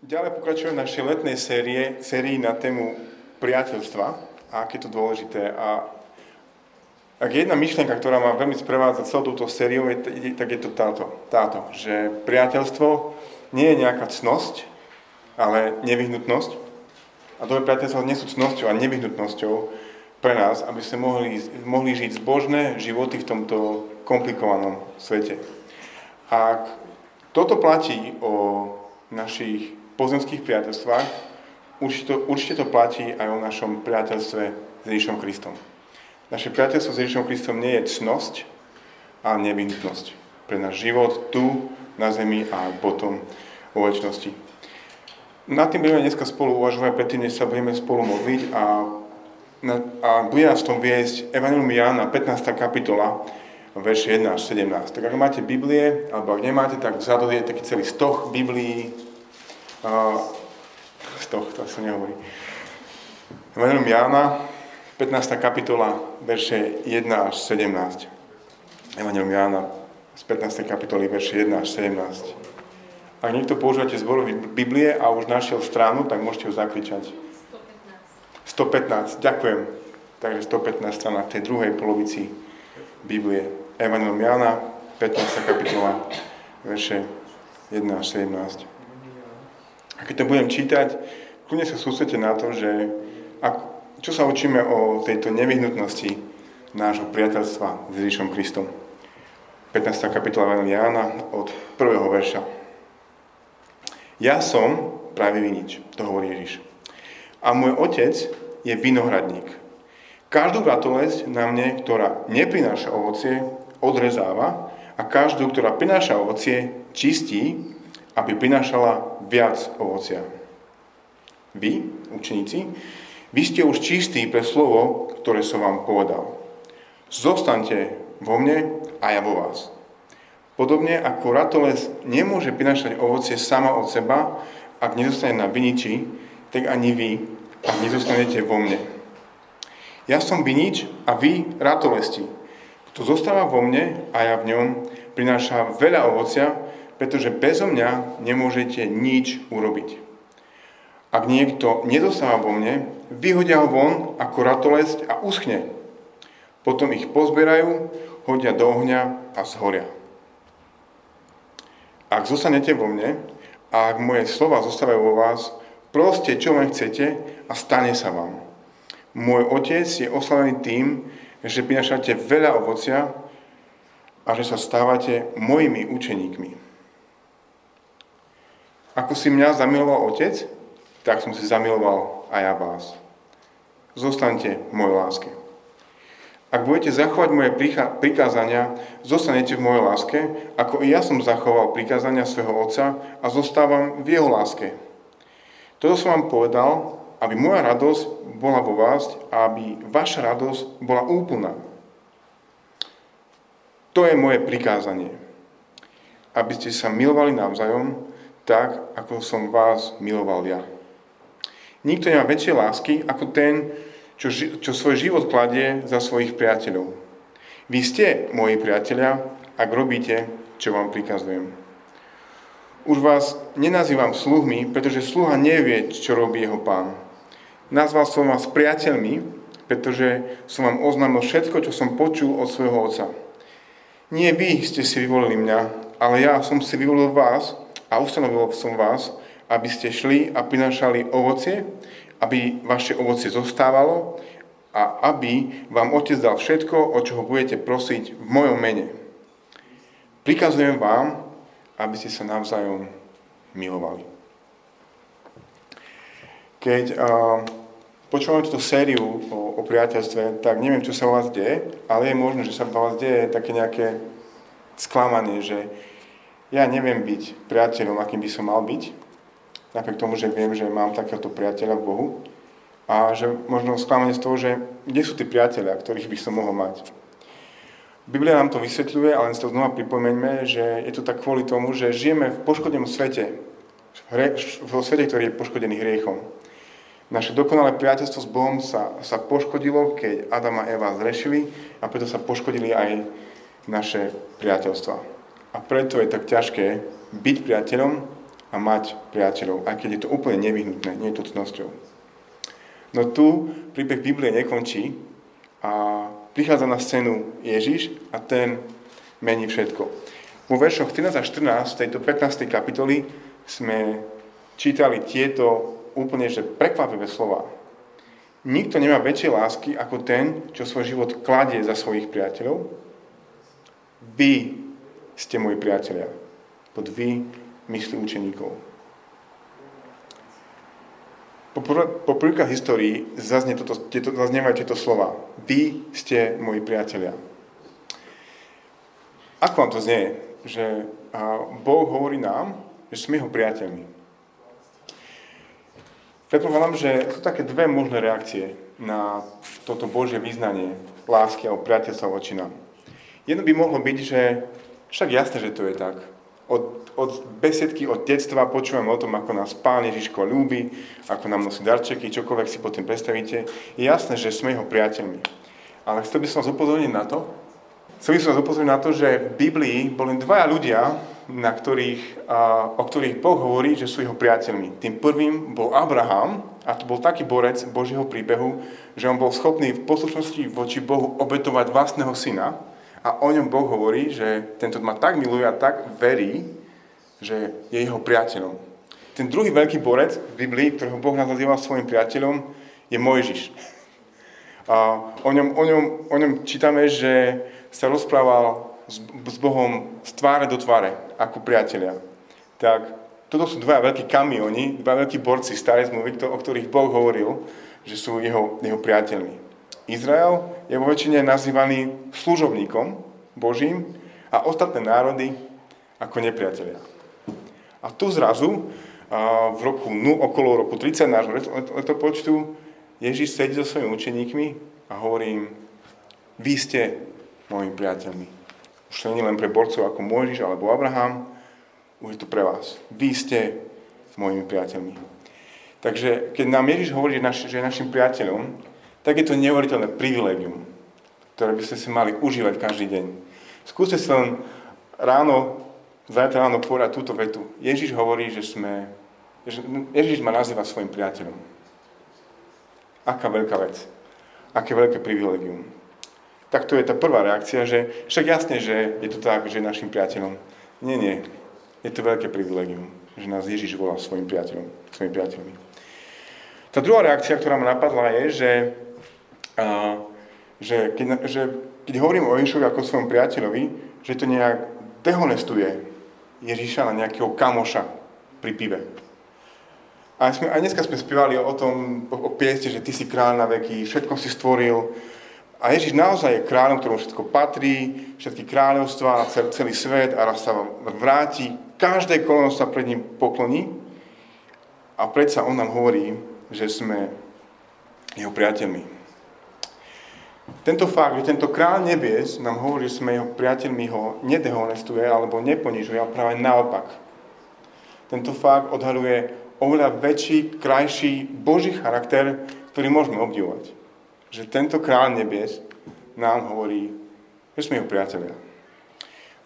Ďalej pokračujeme v našej letnej série, sérii na tému priateľstva a aké je to dôležité. A ak je jedna myšlienka, ktorá má veľmi sprevádzať celou túto sériou, je, tak je to táto, táto, že priateľstvo nie je nejaká cnosť, ale nevyhnutnosť. A dobré priateľstvo nie sú cnosťou a nevyhnutnosťou pre nás, aby sme mohli, mohli žiť zbožné životy v tomto komplikovanom svete. Ak toto platí o našich pozemských priateľstvách, určite to, určite to platí aj o našom priateľstve s Ježišom Kristom. Naše priateľstvo s Ježišom Kristom nie je cnosť, ale nevyhnutnosť pre náš život tu, na zemi a potom vo väčšnosti. Na tým budeme dneska spolu uvažovať, predtým, než sa budeme spolu modliť a, a bude nás v tom viesť Evangelium Jána, 15. kapitola, verše 1 až 17. Tak ak máte Biblie, alebo ak nemáte, tak vzadu je taký celý stoch Biblií. Uh, stoch, to sa nehovorí. Evangelium Jána, 15. kapitola, verše 1 až 17. Evangelium Jána z 15. kapitoly, verše 1 až 17. Ak niekto používate zborový Biblie a už našiel stranu, tak môžete ju zakričať. 115. 115, ďakujem. Takže 115 strana v tej druhej polovici Biblie. Evangelium Jana, 15. kapitola, verše 1 až 17. A keď to budem čítať, kľudne sa sústredte na to, že ak, čo sa učíme o tejto nevyhnutnosti nášho priateľstva s Ježišom Kristom. 15. kapitola Evangelium Jána od 1. verša. Ja som pravý vinič, to hovorí Ježiš. A môj otec je vinohradník. Každú ratolesť na mne, ktorá neprináša ovocie, odrezáva a každú, ktorá prináša ovocie, čistí, aby prinášala viac ovocia. Vy, učeníci, vy ste už čistí pre slovo, ktoré som vám povedal. Zostaňte vo mne a ja vo vás. Podobne ako ratoles nemôže prinášať ovocie sama od seba, ak nezostane na viniči, tak ani vy, ak nezostanete vo mne. Ja som vinič a vy ratolesti. Kto zostáva vo mne a ja v ňom, prináša veľa ovocia, pretože bezo mňa nemôžete nič urobiť. Ak niekto nedostáva vo mne, vyhodia ho von ako ratolesť a uschne. Potom ich pozberajú, hodia do ohňa a zhoria. Ak zostanete vo mne a ak moje slova zostávajú vo vás, proste čo len chcete a stane sa vám. Môj otec je oslavený tým, že prinašate veľa ovocia a že sa stávate mojimi učeníkmi. Ako si mňa zamiloval Otec, tak som si zamiloval aj ja vás. Zostaňte mojej láske. Ak budete zachovať moje prikázania, zostanete v mojej láske, ako i ja som zachoval prikázania svojho Otca a zostávam v jeho láske. Toto som vám povedal, aby moja radosť bola vo vás a aby vaša radosť bola úplná. To je moje prikázanie. Aby ste sa milovali navzájom, tak, ako som vás miloval ja. Nikto nemá väčšie lásky ako ten, čo, čo svoj život kladie za svojich priateľov. Vy ste moji priatelia, ak robíte, čo vám prikazujem. Už vás nenazývam sluhmi, pretože sluha nevie, čo robí jeho pán Nazval som vás priateľmi, pretože som vám oznámil všetko, čo som počul od svojho otca. Nie vy ste si vyvolili mňa, ale ja som si vyvolil vás a ustanovil som vás, aby ste šli a prinášali ovocie, aby vaše ovocie zostávalo a aby vám Otec dal všetko, o čo ho budete prosiť v mojom mene. Prikazujem vám, aby ste sa navzájom milovali. Keď uh, počúvam túto sériu o, o priateľstve, tak neviem, čo sa u vás deje, ale je možné, že sa u vás deje také nejaké sklamanie, že ja neviem byť priateľom, akým by som mal byť, napriek tomu, že viem, že mám takéhoto priateľa v Bohu, a že možno sklamanie z toho, že kde sú tí priateľia, ktorých by som mohol mať. Biblia nám to vysvetľuje, ale len si to znova pripomeňme, že je to tak kvôli tomu, že žijeme v poškodenom svete, vo svete, ktorý je poškodený hriechom. Naše dokonalé priateľstvo s Bohom sa, sa poškodilo, keď Adam a Eva zrešili a preto sa poškodili aj naše priateľstva. A preto je tak ťažké byť priateľom a mať priateľov, aj keď je to úplne nevyhnutné, nie je to cnosťou. No tu príbeh Biblie nekončí a prichádza na scénu Ježiš a ten mení všetko. Vo veršoch 13 a 14 tejto 15. kapitoly sme čítali tieto úplne že prekvapivé slova. Nikto nemá väčšie lásky ako ten, čo svoj život kladie za svojich priateľov. Vy ste moji priatelia. Pod vy myslí učeníkov. Po, po prvýkrát histórii zaznie toto, tieto, zaznievajú tieto slova. Vy ste moji priatelia. Ako vám to znie? Že Boh hovorí nám, že sme jeho priateľmi. Predpokladám, že sú také dve možné reakcie na toto Božie význanie lásky a priateľstva voči nám. Jedno by mohlo byť, že však jasné, že to je tak. Od od besiedky od detstva počúvame o tom, ako nás Pán Ježiško ľúbi, ako nám nosí darčeky, čokoľvek si potom predstavíte. Je jasné, že sme jeho priateľmi. Ale chcel by som vás upozorniť na to, chcel by som vás upozorniť na to, že v Biblii boli dvaja ľudia, na ktorých, o ktorých Boh hovorí, že sú jeho priateľmi. Tým prvým bol Abraham, a to bol taký borec Božieho príbehu, že on bol schopný v poslušnosti voči Bohu obetovať vlastného syna, a o ňom Boh hovorí, že tento ma tak miluje a tak verí, že je jeho priateľom. Ten druhý veľký borec v Biblii, ktorého Boh nazýval svojim priateľom, je Mojžiš. A o ňom, o, ňom, o ňom čítame, že sa rozprával s, s Bohom tváre do tváre, ako priateľia. Tak toto sú dva veľkí kamioni, dva veľkí borci starej zmluvy, o ktorých Boh hovoril, že sú jeho, jeho priateľmi. Izrael je vo väčšine nazývaný služobníkom Božím a ostatné národy ako nepriatelia. A tu zrazu, v roku, no, okolo roku 30 nášho letopočtu, Ježiš sedí so svojimi učeníkmi a hovorí im, vy ste mojimi priateľmi. Už to nie len pre borcov ako Mojžiš alebo Abraham, už je to pre vás. Vy ste mojimi priateľmi. Takže keď nám Ježiš hovorí, že, naš, že je našim priateľom, tak je to neuveriteľné privilegium, ktoré by ste si mali užívať každý deň. Skúste sa len ráno zajtra ráno povedať túto vetu. Ježiš hovorí, že sme, Ježiš ma nazýva svojim priateľom. Aká veľká vec. Aké veľké privilegium. Tak to je tá prvá reakcia, že však jasne, že je to tak, že našim priateľom. Nie, nie. Je to veľké privilegium, že nás Ježiš volá svojim priateľom, svojim priateľmi. Tá druhá reakcia, ktorá ma napadla, je, že, a, že, keď, že keď hovorím o Ježišovi ako svojom priateľovi, že to nejak dehonestuje Ježíša na nejakého kamoša pri pive. A sme, aj dneska sme spievali o tom, o, o pieste, že ty si kráľ na veky, všetko si stvoril. A Ježíš naozaj je kráľom, ktorom všetko patrí, všetky kráľovstvá, celý, svet a raz sa vráti. Každé koleno sa pred ním pokloní. A predsa on nám hovorí, že sme jeho priateľmi. Tento fakt, že tento král nebies nám hovorí, že sme jeho priateľmi, ho nedehonestuje alebo neponižuje, ale práve naopak. Tento fakt odhaluje oveľa väčší, krajší Boží charakter, ktorý môžeme obdivovať. Že tento král nebies nám hovorí, že sme jeho priateľia.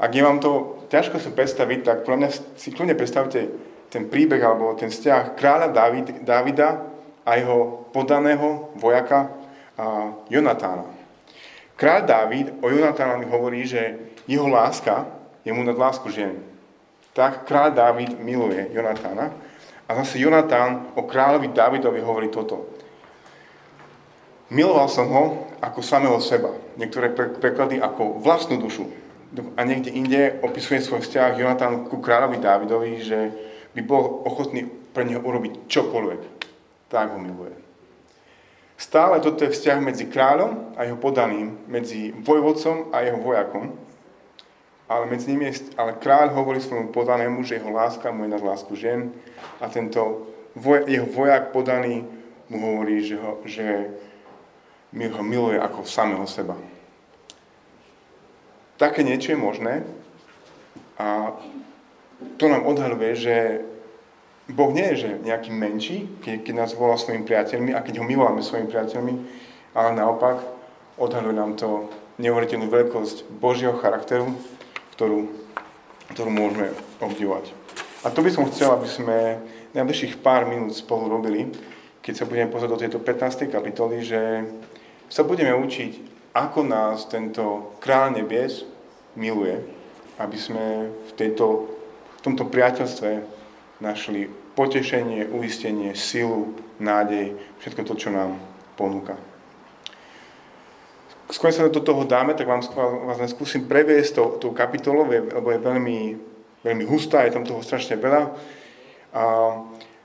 Ak je vám to ťažko si predstaviť, tak pre mňa si kľudne predstavte ten príbeh alebo ten vzťah kráľa David, Davida a jeho podaného vojaka a Jonatána. Kráľ Dávid o Jonatánovi hovorí, že jeho láska je mu nad lásku žien. Tak kráľ Dávid miluje Jonatána a zase Jonatán o kráľovi Dávidovi hovorí toto. Miloval som ho ako samého seba. Niektoré preklady ako vlastnú dušu. A niekde inde opisuje svoj vzťah Jonatán ku kráľovi Dávidovi, že by bol ochotný pre neho urobiť čokoľvek. Tak ho miluje. Stále toto je vzťah medzi kráľom a jeho podaným, medzi vojvodcom a jeho vojakom. Ale medzi nimi je, ale kráľ hovorí svojmu podanému, že jeho láska mu je nad lásku žien a tento voj, jeho vojak podaný mu hovorí, že ho, že ho miluje ako samého seba. Také niečo je možné a to nám odhaluje, že Boh nie je že nejaký menší, keď, keď nás volá svojimi priateľmi a keď ho milováme svojimi priateľmi, ale naopak odhaluje nám to neuveriteľnú veľkosť Božieho charakteru, ktorú, ktorú môžeme obdivovať. A to by som chcel, aby sme najbližších pár minút spolu robili, keď sa budeme pozrieť do tejto 15. kapitoly, že sa budeme učiť, ako nás tento kráľ nebies miluje, aby sme v, tejto, v tomto priateľstve našli potešenie, uistenie, silu, nádej, všetko to, čo nám ponúka. Skôr sa do toho dáme, tak vám vás skúsim previesť tou, tou kapitolou, lebo je veľmi, veľmi hustá, je tam toho strašne veľa. A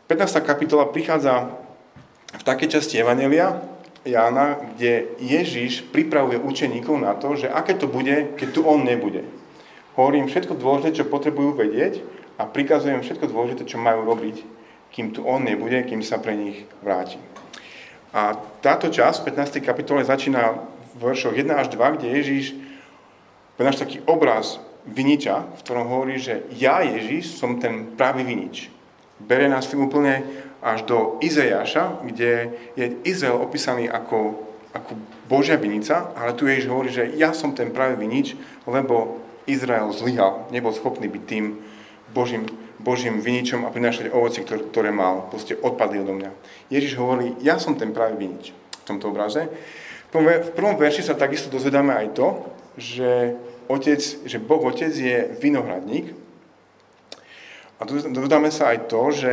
15. kapitola prichádza v takej časti Evanelia Jána, kde Ježiš pripravuje učeníkov na to, že aké to bude, keď tu on nebude. Hovorím všetko dôležité, čo potrebujú vedieť a prikazujem všetko dôležité, čo majú robiť, kým tu on nebude, kým sa pre nich vráti. A táto časť v 15. kapitole začína v veršoch 1 až 2, kde Ježiš náš taký obraz viniča, v ktorom hovorí, že ja Ježiš som ten pravý vinič. Bere nás tým úplne až do Izejaša, kde je Izrael opísaný ako, ako Božia vinica, ale tu Ježiš hovorí, že ja som ten pravý vinič, lebo Izrael zlyhal, nebol schopný byť tým Božím, Božím viničom a prinášať ovoci, ktoré, ktoré mal. Proste odpadli odo mňa. Ježiš hovorí, ja som ten pravý vinič v tomto obraze. V prvom verši sa takisto dozvedáme aj to, že, otec, že Boh Otec je vinohradník. A dozvedáme sa aj to, že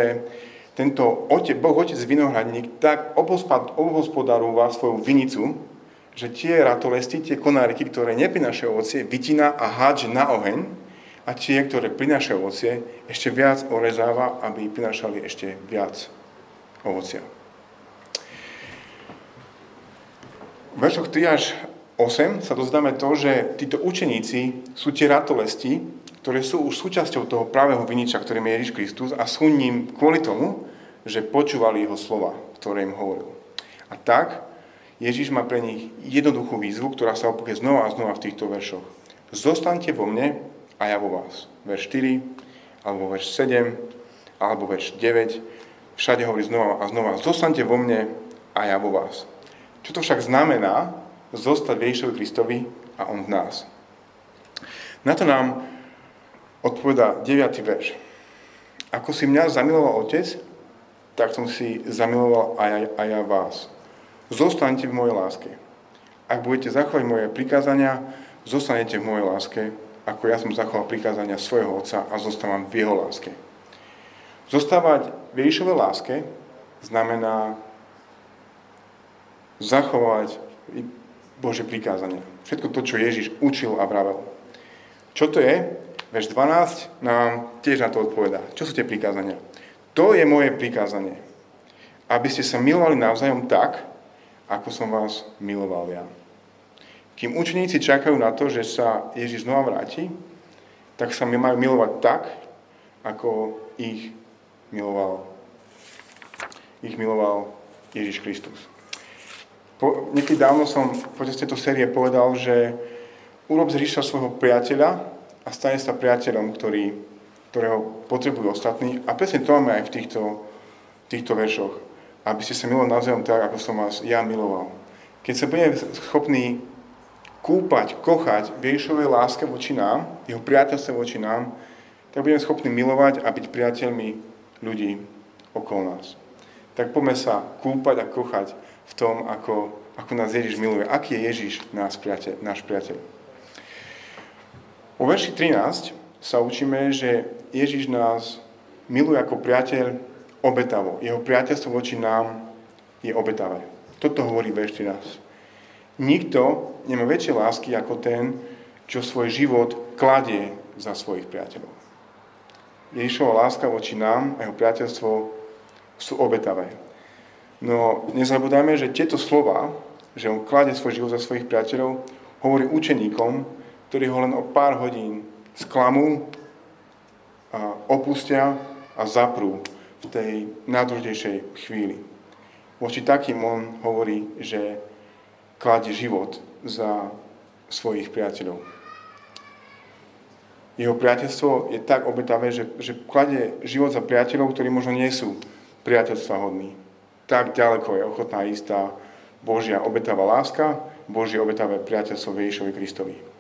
tento otec, Boh Otec vinohradník tak obhospodarúva svoju vinicu, že tie ratolesti, tie konáriky, ktoré neprinášajú ovocie, vytína a hádže na oheň a tie, ktoré prinášajú ovocie, ešte viac orezáva, aby prinášali ešte viac ovocia. V veršoch 3 až 8 sa dozdáme to, že títo učeníci sú tie ratolesti, ktoré sú už súčasťou toho pravého viniča, ktorým je Ježiš Kristus a sú ním kvôli tomu, že počúvali jeho slova, ktoré im hovoril. A tak Ježiš má pre nich jednoduchú výzvu, ktorá sa opúke znova a znova v týchto veršoch. Zostaňte vo mne a ja vo vás. Verš 4, alebo verš 7, alebo verš 9. Všade hovorí znova a znova. Zostaňte vo mne a ja vo vás. Čo to však znamená zostať Ježišovi Kristovi a on v nás? Na to nám odpoveda 9. verš. Ako si mňa zamiloval Otec, tak som si zamiloval aj, aj ja vás. Zostaňte v mojej láske. Ak budete zachovať moje prikázania, zostanete v mojej láske, ako ja som zachoval prikázania svojho Otca a zostávam v jeho láske. Zostávať v Ježišovej láske znamená zachovať Bože prikázania. Všetko to, čo Ježiš učil a vravel. Čo to je? Verš 12 nám tiež na to odpovedá. Čo sú tie prikázania? To je moje prikázanie. Aby ste sa milovali navzájom tak, ako som vás miloval ja. Kým učeníci čakajú na to, že sa Ježiš znova vráti, tak sa mi majú milovať tak, ako ich miloval, ich miloval Ježiš Kristus. Po, niekedy dávno som počas tejto série povedal, že urob z Ježiša svojho priateľa a stane sa priateľom, ktorý, ktorého potrebujú ostatní. A presne to máme aj v týchto, týchto veršoch. Aby ste sa milovali navzájom tak, ako som vás ja miloval. Keď sa budeme schopní kúpať, kochať v Ježišovej láske voči nám, jeho priateľstve voči nám, tak budeme schopní milovať a byť priateľmi ľudí okolo nás. Tak poďme sa kúpať a kochať v tom, ako, ako nás Ježiš miluje. Aký je Ježiš náš priateľ? Náš priateľ. Po verši 13 sa učíme, že Ježiš nás miluje ako priateľ obetavo. Jeho priateľstvo voči nám je obetavé. Toto hovorí verš 13. Nikto nemá väčšie lásky ako ten, čo svoj život kladie za svojich priateľov. Ježišova láska voči nám a jeho priateľstvo sú obetavé. No nezabudajme, že tieto slova, že on kladie svoj život za svojich priateľov, hovorí učeníkom, ktorí ho len o pár hodín sklamú, a opustia a zaprú v tej najdôležitejšej chvíli. Voči takým on hovorí, že kladie život za svojich priateľov. Jeho priateľstvo je tak obetavé, že, že kladie život za priateľov, ktorí možno nie sú priateľstva hodní. Tak ďaleko je ochotná istá Božia obetavá láska, Božie obetavé priateľstvo Ježišovi Kristovi.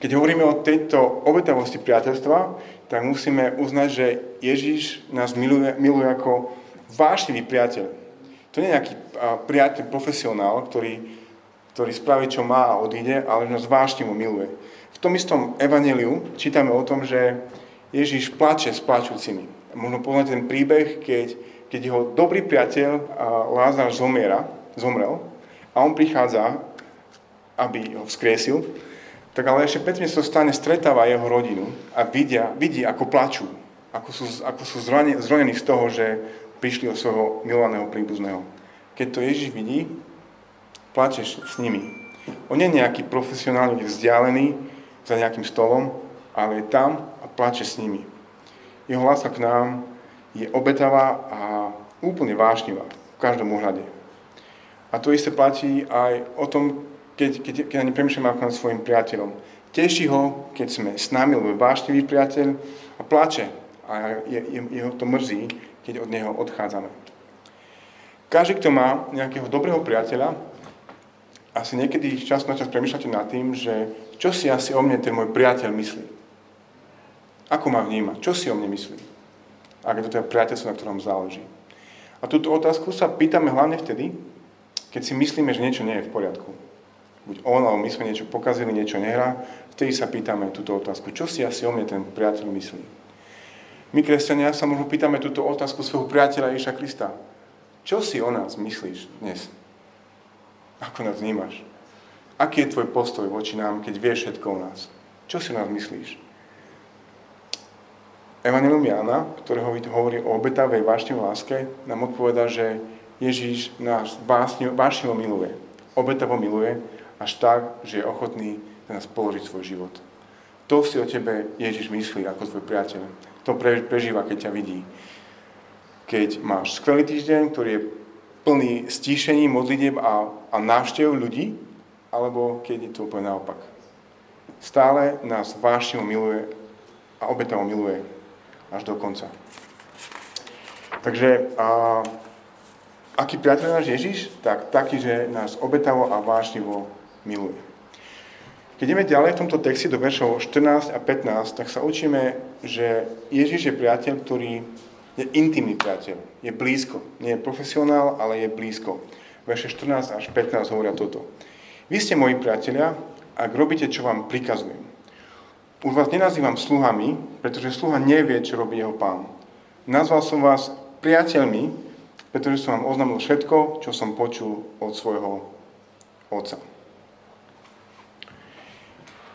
Keď hovoríme o tejto obetavosti priateľstva, tak musíme uznať, že Ježiš nás miluje, miluje ako vášnivý priateľ. To nie je nejaký priateľ, profesionál, ktorý, ktorý spraví, čo má a odíde, ale nás vášnivo miluje. V tom istom evaneliu čítame o tom, že Ježiš plače s plačúcimi. Možno poznáte ten príbeh, keď, keď jeho dobrý priateľ Lázar zomiera, zomrel a on prichádza, aby ho vzkriesil, tak ale ešte predtým sa stane, stretáva jeho rodinu a vidia, vidí, ako plačú, ako sú, ako sú zronení z toho, že prišli o svojho milovaného príbuzného. Keď to Ježiš vidí, plačeš s nimi. On nie je nejaký profesionálne vzdialený za nejakým stolom, ale je tam a plače s nimi. Jeho láska k nám je obetavá a úplne vášnivá v každom ohľade. A to isté platí aj o tom, keď, keď, keď ani premýšľame ako nad svojim priateľom. Teší ho, keď sme s nami, lebo je vášnivý priateľ a plače. A je, je, jeho to mrzí, keď od neho odchádzame. Každý, kto má nejakého dobrého priateľa, asi niekedy čas na čas premýšľate nad tým, že čo si asi o mne ten môj priateľ myslí. Ako ma vníma? Čo si o mne myslí? Ak je to teda priateľstvo, na ktorom záleží. A túto otázku sa pýtame hlavne vtedy, keď si myslíme, že niečo nie je v poriadku. Buď on, alebo my sme niečo pokazili, niečo nehrá, vtedy sa pýtame túto otázku. Čo si asi o mne ten priateľ myslí? My, kresťania, sa možno pýtame túto otázku svojho priateľa Ježa Krista. Čo si o nás myslíš dnes? Ako nás vnímaš? Aký je tvoj postoj voči nám, keď vieš všetko o nás? Čo si o nás myslíš? Evangelium Jána, ktorého hovorí o obetavej vášnivej láske, nám odpoveda, že Ježíš nás vášnivo miluje, obetavo miluje, až tak, že je ochotný za nás položiť svoj život. To si o tebe Ježiš myslí ako tvoj priateľ. To prežíva, keď ťa vidí. Keď máš skvelý týždeň, ktorý je plný stíšení, modlitieb a, a návštev ľudí, alebo keď je to úplne naopak. Stále nás vášnivo miluje a obetavo miluje až do konca. Takže a, aký priateľ náš Ježiš? Tak taký, že nás obetavo a vášnivo miluje. Keď ideme ďalej v tomto texte do veršov 14 a 15, tak sa učíme, že Ježiš je priateľ, ktorý je intimný priateľ, je blízko. Nie je profesionál, ale je blízko. Verše 14 až 15 hovoria toto. Vy ste moji priatelia, ak robíte, čo vám prikazujem. Už vás nenazývam sluhami, pretože sluha nevie, čo robí jeho pán. Nazval som vás priateľmi, pretože som vám oznámil všetko, čo som počul od svojho otca.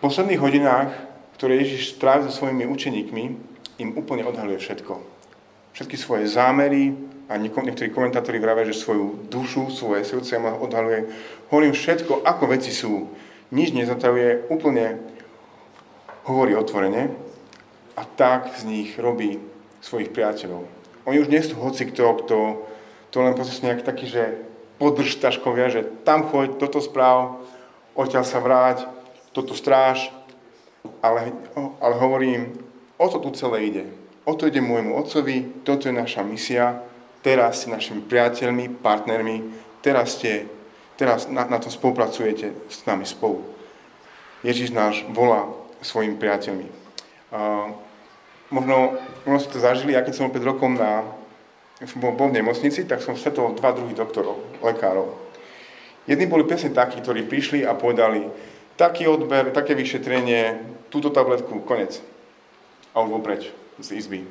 Posledných hodinách, ktoré Ježiš strávi so svojimi učeníkmi, im úplne odhaluje všetko. Všetky svoje zámery a niektorí komentátori vravia, že svoju dušu, svoje srdce ma odhaluje. Hovorím všetko, ako veci sú. Nič nezatajuje, úplne hovorí otvorene a tak z nich robí svojich priateľov. Oni už nie sú hoci kto, kto to len proste nejak taký, že podržtaškovia, že tam choď, toto správ, odtiaľ sa vráť, toto stráž, ale, ale hovorím, o to tu celé ide. O to ide môjmu otcovi, toto je naša misia, teraz ste našimi priateľmi, partnermi, teraz ste, teraz na, na to spolupracujete s nami spolu. Ježiš náš volá svojimi priateľmi. Uh, možno, možno ste to zažili, ja keď som 5 rokov na bol, bol v nemocnici, tak som stretol dva druhých doktorov, lekárov. Jedni boli presne takí, ktorí prišli a povedali, taký odber, také vyšetrenie, túto tabletku, konec. A už preč z izby.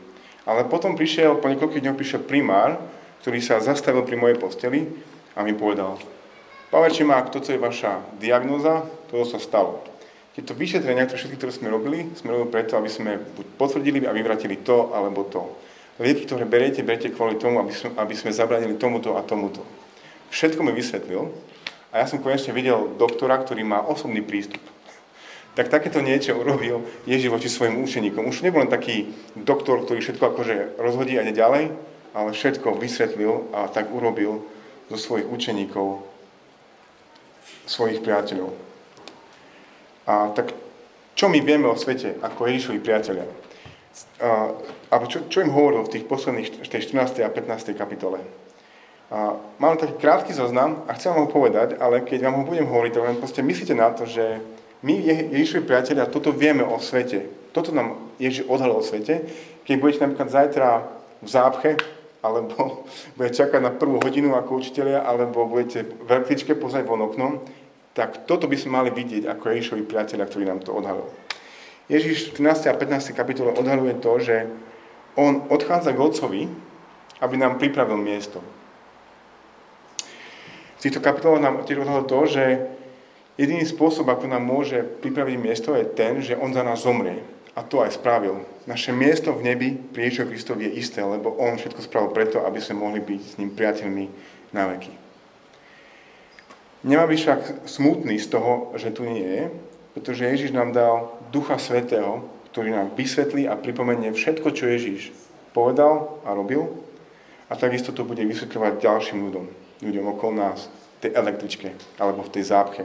Ale potom prišiel, po niekoľkých dňoch prišiel primár, ktorý sa zastavil pri mojej posteli a mi povedal, Paverči má, toto je vaša diagnóza, toto sa stalo. Tieto vyšetrenia, ktoré všetky, ktoré sme robili, sme robili preto, aby sme potvrdili a vyvratili to, alebo to lieky, ktoré beriete, beriete kvôli tomu, aby sme, aby sme zabranili tomuto a tomuto. Všetko mi vysvetlil a ja som konečne videl doktora, ktorý má osobný prístup. Tak takéto niečo urobil Ježiš voči svojim učeníkom. Už nebol len taký doktor, ktorý všetko akože rozhodí a ide ďalej, ale všetko vysvetlil a tak urobil zo svojich učeníkov, svojich priateľov. A tak čo my vieme o svete ako Ježišovi priateľia? alebo čo, čo im hovoril v tých posledných, tej 14. a 15. kapitole. A mám taký krátky zoznam a chcem vám ho povedať, ale keď vám ho budem hovoriť, tak len proste myslíte na to, že My, Ježišovi priatelia, toto vieme o svete. Toto nám Ježiš odhalil o svete. Keď budete napríklad zajtra v zápche, alebo budete čakať na prvú hodinu ako učiteľia, alebo budete v električke pozrieť von oknom, tak toto by sme mali vidieť ako Ježišovi priatelia, ktorý nám to odhalil. Ježiš v 13. a 15. kapitole odhaluje to, že on odchádza k Otcovi, aby nám pripravil miesto. Týchto kapitolách nám tiež odhalil to, že Jediný spôsob, ako nám môže pripraviť miesto, je ten, že On za nás zomrie. A to aj spravil. Naše miesto v nebi pri Ježišovi Kristovi je isté, lebo On všetko spravil preto, aby sme mohli byť s ním priateľmi na veky. Nemá byť však smutný z toho, že tu nie je, pretože Ježiš nám dal Ducha Svetého, ktorý nám vysvetlí a pripomenie všetko, čo Ježiš povedal a robil. A takisto to bude vysvetľovať ďalším ľuďom, ľuďom okolo nás, v tej električke alebo v tej zápche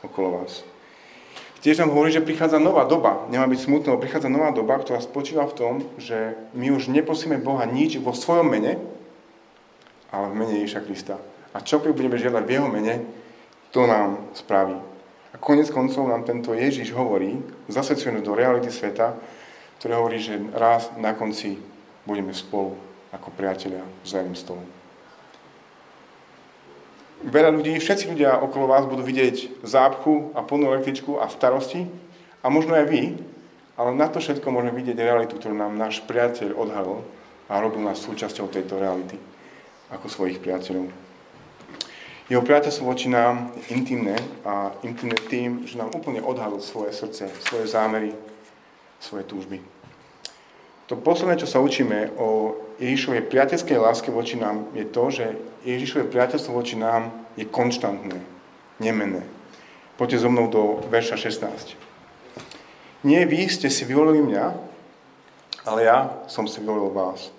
okolo vás. Tiež nám hovorí, že prichádza nová doba. Nemá byť smutno, prichádza nová doba, ktorá spočíva v tom, že my už neprosíme Boha nič vo svojom mene, ale v mene Ježiša Krista. A čo keď budeme žiadať v Jeho mene, to nám spraví. A konec koncov nám tento Ježiš hovorí, zasvedčený do reality sveta, ktorý hovorí, že raz na konci budeme spolu ako priatelia za jedným stolom veľa ľudí, všetci ľudia okolo vás budú vidieť zápchu a plnú električku a starosti a možno aj vy, ale na to všetko môžeme vidieť realitu, ktorú nám náš priateľ odhalil a robil nás súčasťou tejto reality ako svojich priateľov. Jeho priateľstvo voči nám je intimné a intimné tým, že nám úplne odhalil svoje srdce, svoje zámery, svoje túžby. To posledné, čo sa učíme o Ježišovej priateľskej láske voči nám, je to, že Ježišové priateľstvo voči nám je konštantné, nemenné. Poďte so mnou do verša 16. Nie vy ste si vyvolili mňa, ale ja som si vyvolil vás.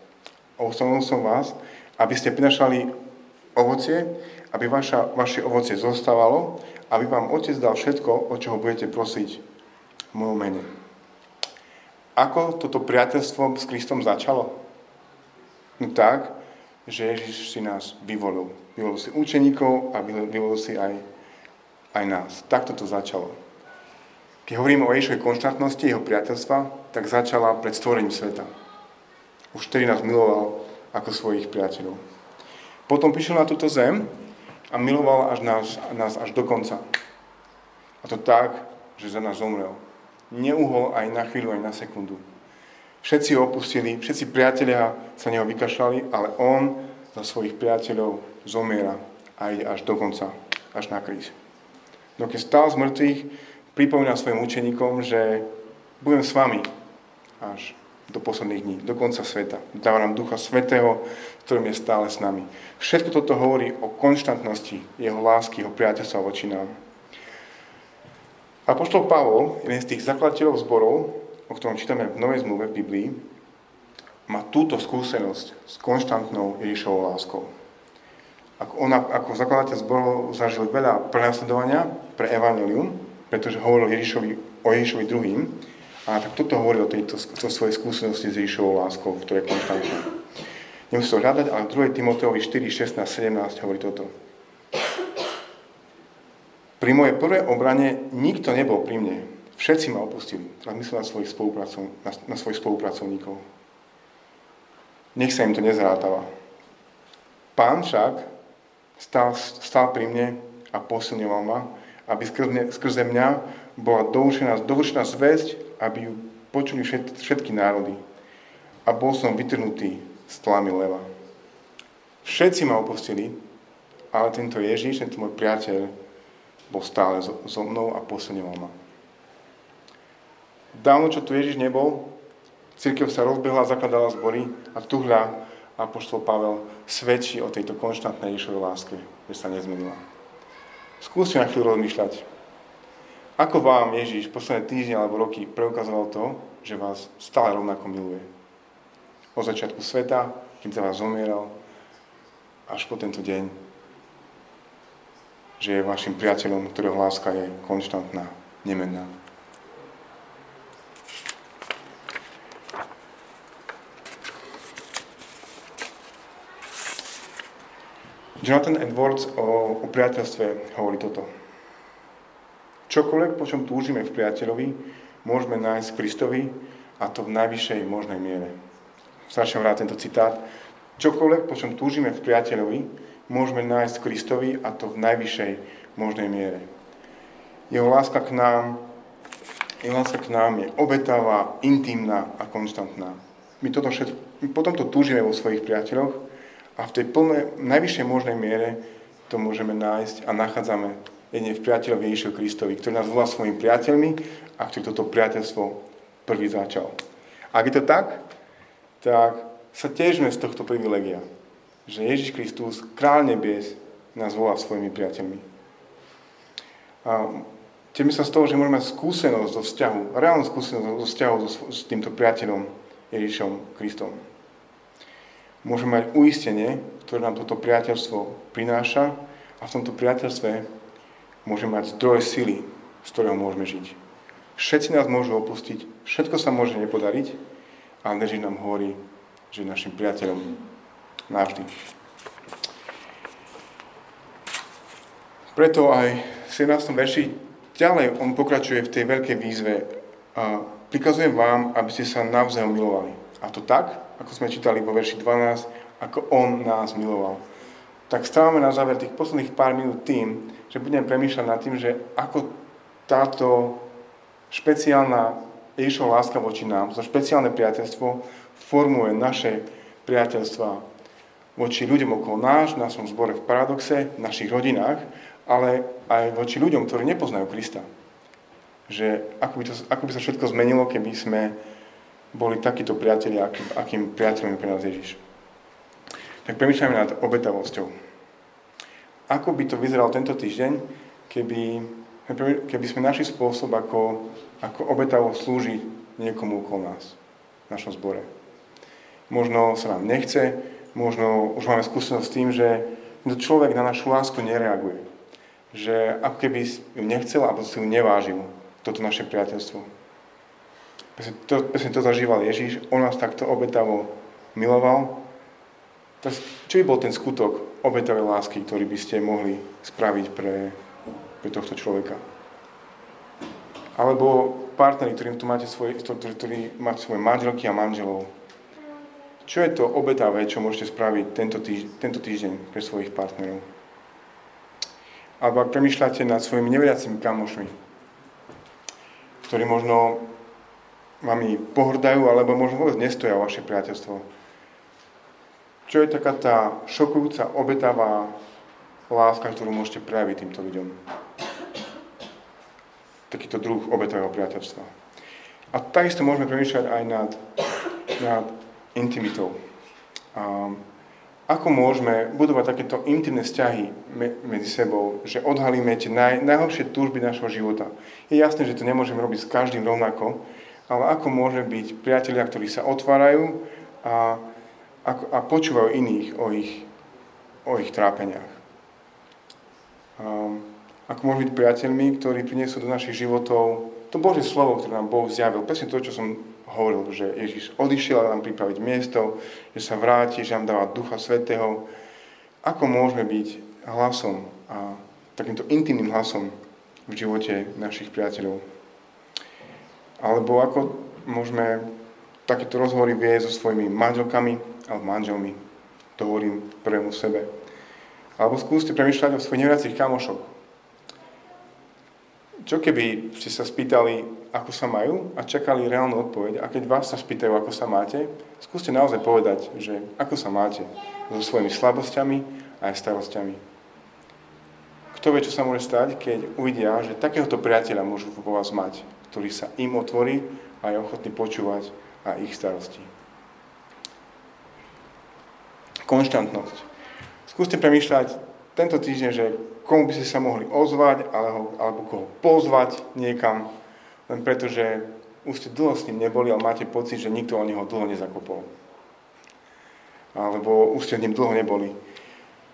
A ustanovil som vás, aby ste prinašali ovocie, aby vaša, vaše ovocie zostávalo, aby vám Otec dal všetko, o čoho budete prosiť v mojom mene. Ako toto priateľstvo s Kristom začalo? No tak, že Ježiš si nás vyvolil. Vyvolil si učeníkov a vyvolil si aj, aj nás. Takto to začalo. Keď hovoríme o Ježišovej konštantnosti, jeho priateľstva, tak začala pred stvorením sveta. Už vtedy nás miloval ako svojich priateľov. Potom prišiel na túto zem a miloval až nás, nás až do konca. A to tak, že za nás zomrel neuhol aj na chvíľu, aj na sekundu. Všetci opustili, všetci priatelia sa neho vykašľali, ale on za svojich priateľov zomiera aj až do konca, až na kríž. No keď stál z mŕtvych, pripomína svojim učeníkom, že budem s vami až do posledných dní, do konca sveta. Dáva nám Ducha Svetého, ktorým je stále s nami. Všetko toto hovorí o konštantnosti jeho lásky, jeho priateľstva voči nám. Apoštol Pavol, jeden z tých zakladateľov zborov, o ktorom čítame v Novej zmluve v Biblii, má túto skúsenosť s konštantnou Ježišovou láskou. Ako, on ako zakladateľ zborov zažil veľa prenasledovania pre Evangelium, pretože hovoril Ježišovi, o Ježišovi druhým, a tak toto hovorí o tejto to svojej skúsenosti s Ježišovou láskou, ktorá je konštantná. Nemusí to hľadať, ale 2. Timoteovi 4, 16, 17 hovorí toto. Pri mojej prvej obrane nikto nebol pri mne. Všetci ma opustili. Teraz myslím na svojich, spolupracov, na, na svojich spolupracovníkov. Nech sa im to nezrátava. Pán však stál, stál pri mne a posilňoval ma, aby skrze, skrze mňa bola dovršená, dovršená zväzť, aby ju počuli všet, všetky národy. A bol som vytrhnutý z tlamy leva. Všetci ma opustili, ale tento Ježíš, tento môj priateľ, bol stále so, so mnou a posilňoval ma. Dávno, čo tu Ježiš nebol, církev sa rozbehla, zakladala zbory a tu hľa Apoštol Pavel svedčí o tejto konštantnej Ježišovej láske, že sa nezmenila. Skúste na chvíľu rozmýšľať. Ako vám Ježiš posledné týždne alebo roky preukazoval to, že vás stále rovnako miluje? Od začiatku sveta, kým za vás zomieral, až po tento deň, že je vašim priateľom, ktorého láska je konštantná, nemenná. Jonathan Edwards o, o priateľstve hovorí toto. Čokoľvek, po čom túžime v priateľovi, môžeme nájsť Kristovi a to v najvyššej možnej miere. Strašne rád tento citát. Čokoľvek, po čom túžime v priateľovi, môžeme nájsť Kristovi a to v najvyššej možnej miere. Jeho láska k nám, jeho láska k nám je obetavá, intimná a konštantná. My, toto všetko, potom to túžime vo svojich priateľoch a v tej plnej, najvyššej možnej miere to môžeme nájsť a nachádzame jedine v priateľovi Ježišovi Kristovi, ktorý nás volá svojimi priateľmi a ktorý toto priateľstvo prvý začal. Ak je to tak, tak sa tiežme z tohto privilegia, že Ježiš Kristus, kráľ nebies, nás volá svojimi priateľmi. A teším sa z toho, že môžeme mať skúsenosť zo vzťahu, reálnu skúsenosť zo vzťahu so, s týmto priateľom Ježišom Kristom. Môžeme mať uistenie, ktoré nám toto priateľstvo prináša a v tomto priateľstve môžeme mať zdroj sily, z ktorého môžeme žiť. Všetci nás môžu opustiť, všetko sa môže nepodariť, ale neží nám hovorí, že je našim priateľom navždy. Preto aj v 17. verši ďalej on pokračuje v tej veľkej výzve a prikazujem vám, aby ste sa navzájom milovali. A to tak, ako sme čítali vo verši 12, ako on nás miloval. Tak stávame na záver tých posledných pár minút tým, že budem premýšľať nad tým, že ako táto špeciálna Ježišova láska voči nám, to špeciálne priateľstvo formuje naše priateľstva voči ľuďom okolo náš, v našom zbore v paradoxe, v našich rodinách, ale aj voči ľuďom, ktorí nepoznajú Krista. Že ako by, to, ako by sa všetko zmenilo, keby sme boli takíto priatelia, akým, akým priateľom pre nás Ježiš. Tak premýšľajme nad obetavosťou ako by to vyzeralo tento týždeň, keby, keby sme našli spôsob, ako, ako obetavo slúžiť niekomu okolo nás, v našom zbore. Možno sa nám nechce, možno už máme skúsenosť s tým, že človek na našu lásku nereaguje. Že ako keby ju nechcel, alebo si ju nevážil, toto naše priateľstvo. Presne to, presne to zažíval Ježíš, on nás takto obetavo miloval. Čo by bol ten skutok obetavej lásky, ktorý by ste mohli spraviť pre, pre tohto človeka. Alebo partneri, ktorým tu máte svoje, ktorí, ktorí máte svoje manželky a manželov. Čo je to obetavé, čo môžete spraviť tento, týž, tento týždeň pre svojich partnerov? Alebo ak premyšľate nad svojimi neveriacimi kamošmi, ktorí možno vami pohrdajú, alebo možno vôbec nestoja vaše priateľstvo, čo je taká tá šokujúca, obetavá láska, ktorú môžete prejaviť týmto ľuďom? Takýto druh obetavého priateľstva. A takisto môžeme premýšľať aj nad, nad intimitou. A ako môžeme budovať takéto intimné vzťahy me, medzi sebou, že odhalíme tie naj, najhlbšie túžby našho života. Je jasné, že to nemôžeme robiť s každým rovnako, ale ako môže byť priatelia, ktorí sa otvárajú a a počúvajú iných o ich, o ich trápeniach. Um, ako môžu byť priateľmi, ktorí prinesú do našich životov to Božie slovo, ktoré nám Boh zjavil. Presne to, čo som hovoril, že Ježiš odišiel a nám pripraviť miesto, že sa vráti, že nám dáva Ducha Svetého. Ako môžeme byť hlasom a takýmto intimným hlasom v živote našich priateľov? Alebo ako môžeme takéto rozhovory viesť so svojimi manželkami, alebo manželmi. To hovorím prvému sebe. Alebo skúste premyšľať o svojich neveriacich kamošoch. Čo keby ste sa spýtali, ako sa majú a čakali reálnu odpoveď a keď vás sa spýtajú, ako sa máte, skúste naozaj povedať, že ako sa máte so svojimi slabosťami a aj starosťami. Kto vie, čo sa môže stať, keď uvidia, že takéhoto priateľa môžu po vás mať, ktorý sa im otvorí a je ochotný počúvať a ich starosti konštantnosť. Skúste premýšľať tento týždeň, že komu by ste sa mohli ozvať, alebo, alebo koho pozvať niekam, len preto, že už ste dlho s ním neboli, ale máte pocit, že nikto o neho dlho nezakopol. Alebo už ste s ním dlho neboli.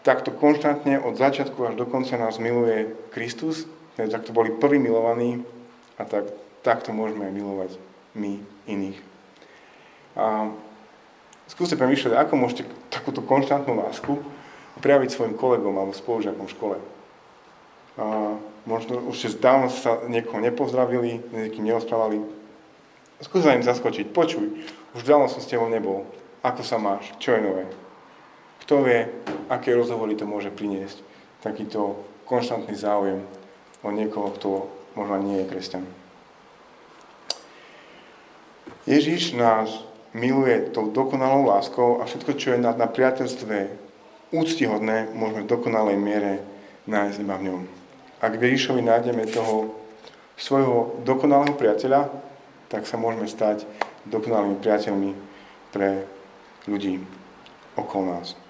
Takto konštantne od začiatku až do konca nás miluje Kristus, takto boli prví milovaní a tak, takto môžeme milovať my iných. A Skúste premýšľať, ako môžete takúto konštantnú lásku prejaviť svojim kolegom alebo spolužiakom v škole. a možno už dávno sa niekoho nepozdravili, niekým neosprávali. Skús im zaskočiť, počuj, už dávno som s tebou nebol, ako sa máš, čo je nové. Kto vie, aké rozhovory to môže priniesť, takýto konštantný záujem o niekoho, kto možno nie je kresťan. Ježiš nás miluje tou dokonalou láskou a všetko, čo je na, na priateľstve úctihodné, môžeme v dokonalej miere nájsť iba v ňom. Ak v Ježišovi nájdeme toho svojho dokonalého priateľa, tak sa môžeme stať dokonalými priateľmi pre ľudí okolo nás.